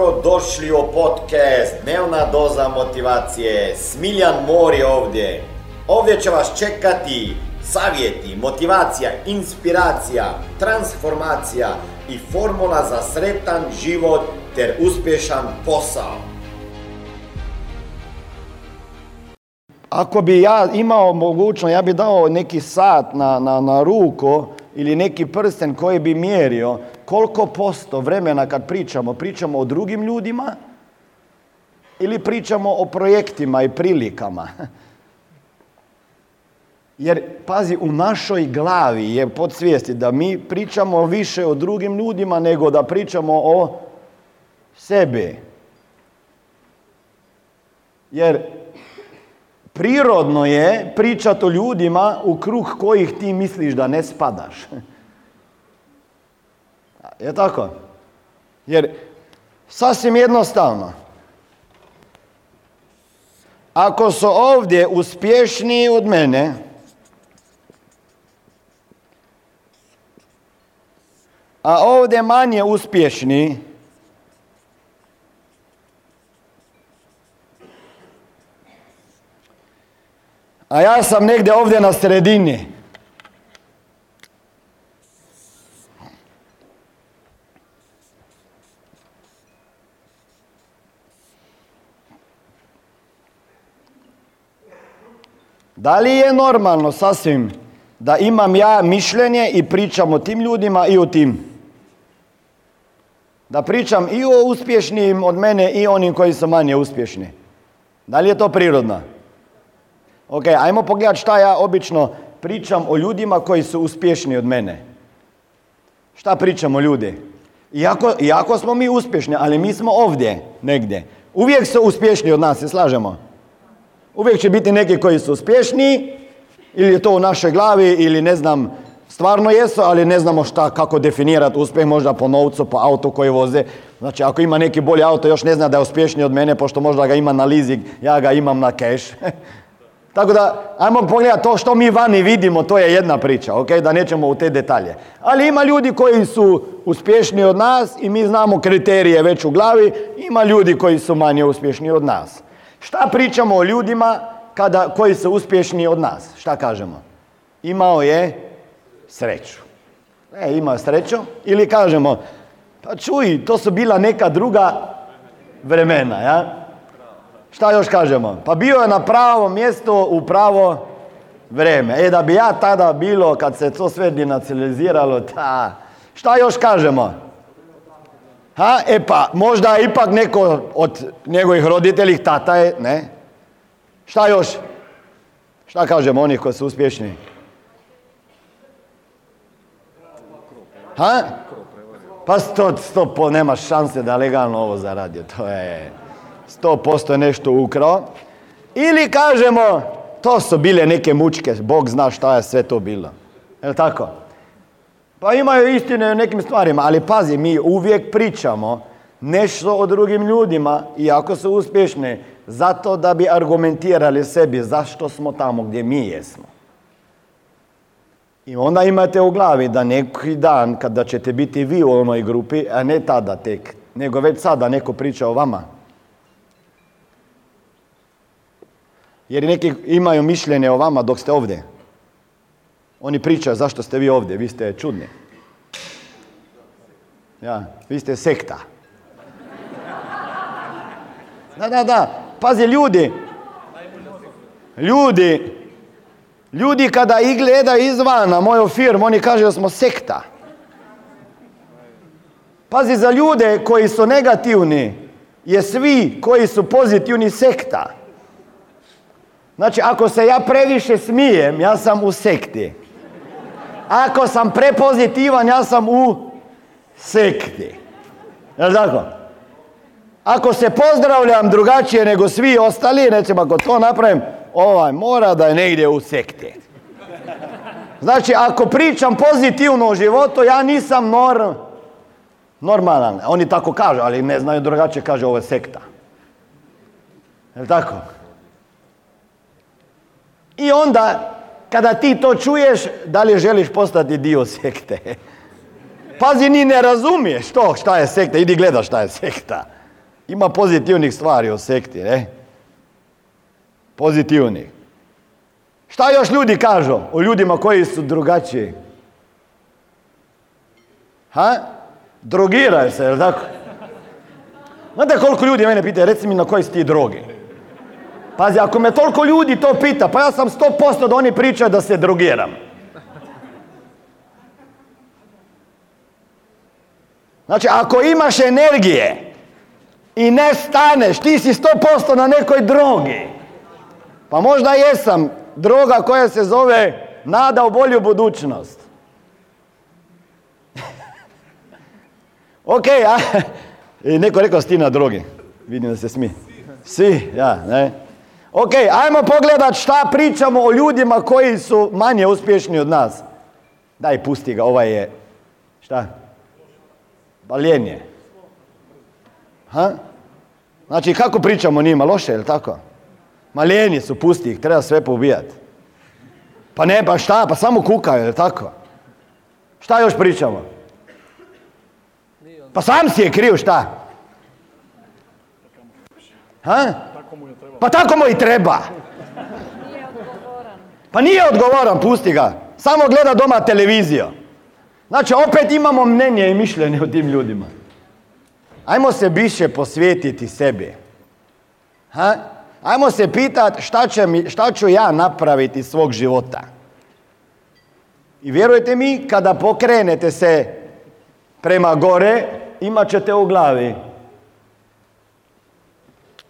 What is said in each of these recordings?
Dobro došli u podcast Dnevna doza motivacije. Smiljan Mor je ovdje. Ovdje će vas čekati savjeti, motivacija, inspiracija, transformacija i formula za sretan život ter uspješan posao. Ako bi ja imao mogućnost, ja bi dao neki sat na, na, na ruku ili neki prsten koji bi mjerio koliko posto vremena kad pričamo, pričamo o drugim ljudima ili pričamo o projektima i prilikama. Jer, pazi, u našoj glavi je podsvijesti da mi pričamo više o drugim ljudima nego da pričamo o sebi. Jer prirodno je pričati o ljudima u kruh kojih ti misliš da ne spadaš. Je tako? Jer sasvim jednostavno, ako su ovdje uspješniji od mene, a ovdje manje uspješni, a ja sam negdje ovdje na sredini, Da li je normalno sasvim da imam ja mišljenje i pričam o tim ljudima i o tim? Da pričam i o uspješnijim od mene i onim koji su manje uspješni. Da li je to prirodno? Ok, ajmo pogledati šta ja obično pričam o ljudima koji su uspješniji od mene. Šta pričamo ljudi? Iako, iako smo mi uspješni, ali mi smo ovdje negdje. Uvijek su uspješniji od nas, se slažemo? Uvijek će biti neki koji su uspješniji, ili je to u našoj glavi, ili ne znam, stvarno jesu, ali ne znamo šta, kako definirati uspjeh, možda po novcu, po auto koji voze. Znači, ako ima neki bolji auto, još ne zna da je uspješniji od mene, pošto možda ga ima na leasing, ja ga imam na cash. Tako da, ajmo pogledati to što mi vani vidimo, to je jedna priča, ok, da nećemo u te detalje. Ali ima ljudi koji su uspješni od nas i mi znamo kriterije već u glavi, ima ljudi koji su manje uspješni od nas. Šta pričamo o ljudima kada, koji su uspješni od nas? Šta kažemo? Imao je sreću. E, imao sreću. Ili kažemo, pa čuj, to su bila neka druga vremena, ja? Šta još kažemo? Pa bio je na pravo mjesto u pravo vreme. E, da bi ja tada bilo, kad se to sve dinacionaliziralo, ta... Šta još kažemo? Ha, e pa, možda ipak neko od njegovih roditelji, tata je, ne? Šta još? Šta kažemo oni koji su uspješni? Ha? Pa sto, sto po, nema šanse da legalno ovo zaradio. To je sto posto nešto ukrao. Ili kažemo, to su bile neke mučke, Bog zna šta je sve to bilo. Je tako? Pa imaju istine u nekim stvarima, ali pazi, mi uvijek pričamo nešto o drugim ljudima, iako su uspješni, zato da bi argumentirali sebi zašto smo tamo gdje mi jesmo. I onda imate u glavi da neki dan kada ćete biti vi u onoj grupi, a ne tada tek, nego već sada neko priča o vama. Jer neki imaju mišljenje o vama dok ste ovdje. Oni pričaju zašto ste vi ovdje, vi ste čudni. Ja, vi ste sekta. Da, da, da. Pazi, ljudi. Ljudi. Ljudi kada ih gledaju izvana moju firmu, oni kažu da smo sekta. Pazi, za ljude koji su negativni, je svi koji su pozitivni sekta. Znači, ako se ja previše smijem, ja sam u sekti. Ako sam prepozitivan, ja sam u sekti. Jel tako? Ako se pozdravljam drugačije nego svi ostali, recimo ako to napravim, ovaj mora da je negdje u sekti. Znači, ako pričam pozitivno o životu, ja nisam nor, normalan. Oni tako kažu, ali ne znaju drugačije, kaže ovo je sekta. Jel tako? I onda, kada ti to čuješ, da li želiš postati dio sekte? Pazi, ni ne razumiješ to šta je sekta, idi gledaš šta je sekta. Ima pozitivnih stvari u sekti, ne? Pozitivnih. Šta još ljudi kažu o ljudima koji su drugačiji? Ha? Drogiraju se, jel tako? Znate koliko ljudi mene pitaju, reci mi na koji si ti drogi? Pazi, ako me toliko ljudi to pita, pa ja sam 100% da oni pričaju da se drogiram. Znači, ako imaš energije i ne staneš, ti si 100% na nekoj drogi. Pa možda jesam droga koja se zove nada u bolju budućnost. ok, a... I neko rekao sti na drogi. Vidim da se smi. Svi, ja, ne. Ok, ajmo pogledat šta pričamo o ljudima koji su manje uspješni od nas. Daj, pusti ga, ovaj je, šta? Baljen je. Ha? Znači, kako pričamo o njima? Loše, je tako? Malijeni su, pusti ih, treba sve poubijati. Pa ne, pa šta, pa samo kukaju, je tako? Šta još pričamo? Pa sam si je kriv, šta? Ha? Pa tako mu i treba. Pa nije odgovoran, pusti ga. Samo gleda doma televiziju. Znači, opet imamo mnenje i mišljenje o tim ljudima. Ajmo se više posvetiti sebi. Ha? Ajmo se pitati šta, šta ću ja napraviti svog života. I vjerujte mi, kada pokrenete se prema gore, imat ćete u glavi.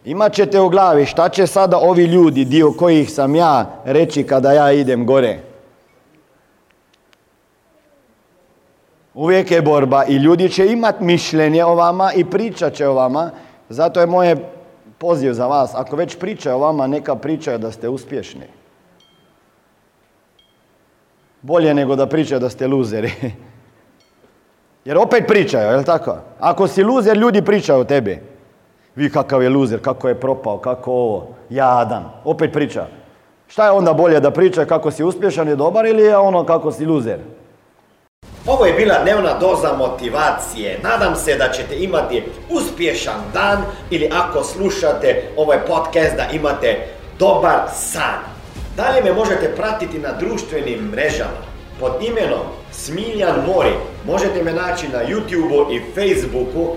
Imat ćete u glavi šta će sada ovi ljudi, dio kojih sam ja, reći kada ja idem gore. Uvijek je borba i ljudi će imat mišljenje o vama i pričat će o vama. Zato je moje poziv za vas. Ako već pričaju o vama, neka pričaju da ste uspješni. Bolje nego da pričaju da ste luzeri. Jer opet pričaju, je li tako? Ako si luzer, ljudi pričaju o tebi. Vi kakav je luzer, kako je propao, kako ovo, jadan. Opet priča. Šta je onda bolje da priča kako si uspješan i dobar ili je ono kako si luzer? Ovo je bila dnevna doza motivacije. Nadam se da ćete imati uspješan dan ili ako slušate ovaj podcast da imate dobar san. Dalje me možete pratiti na društvenim mrežama pod imenom Smiljan Mori. Možete me naći na YouTubeu i Facebooku,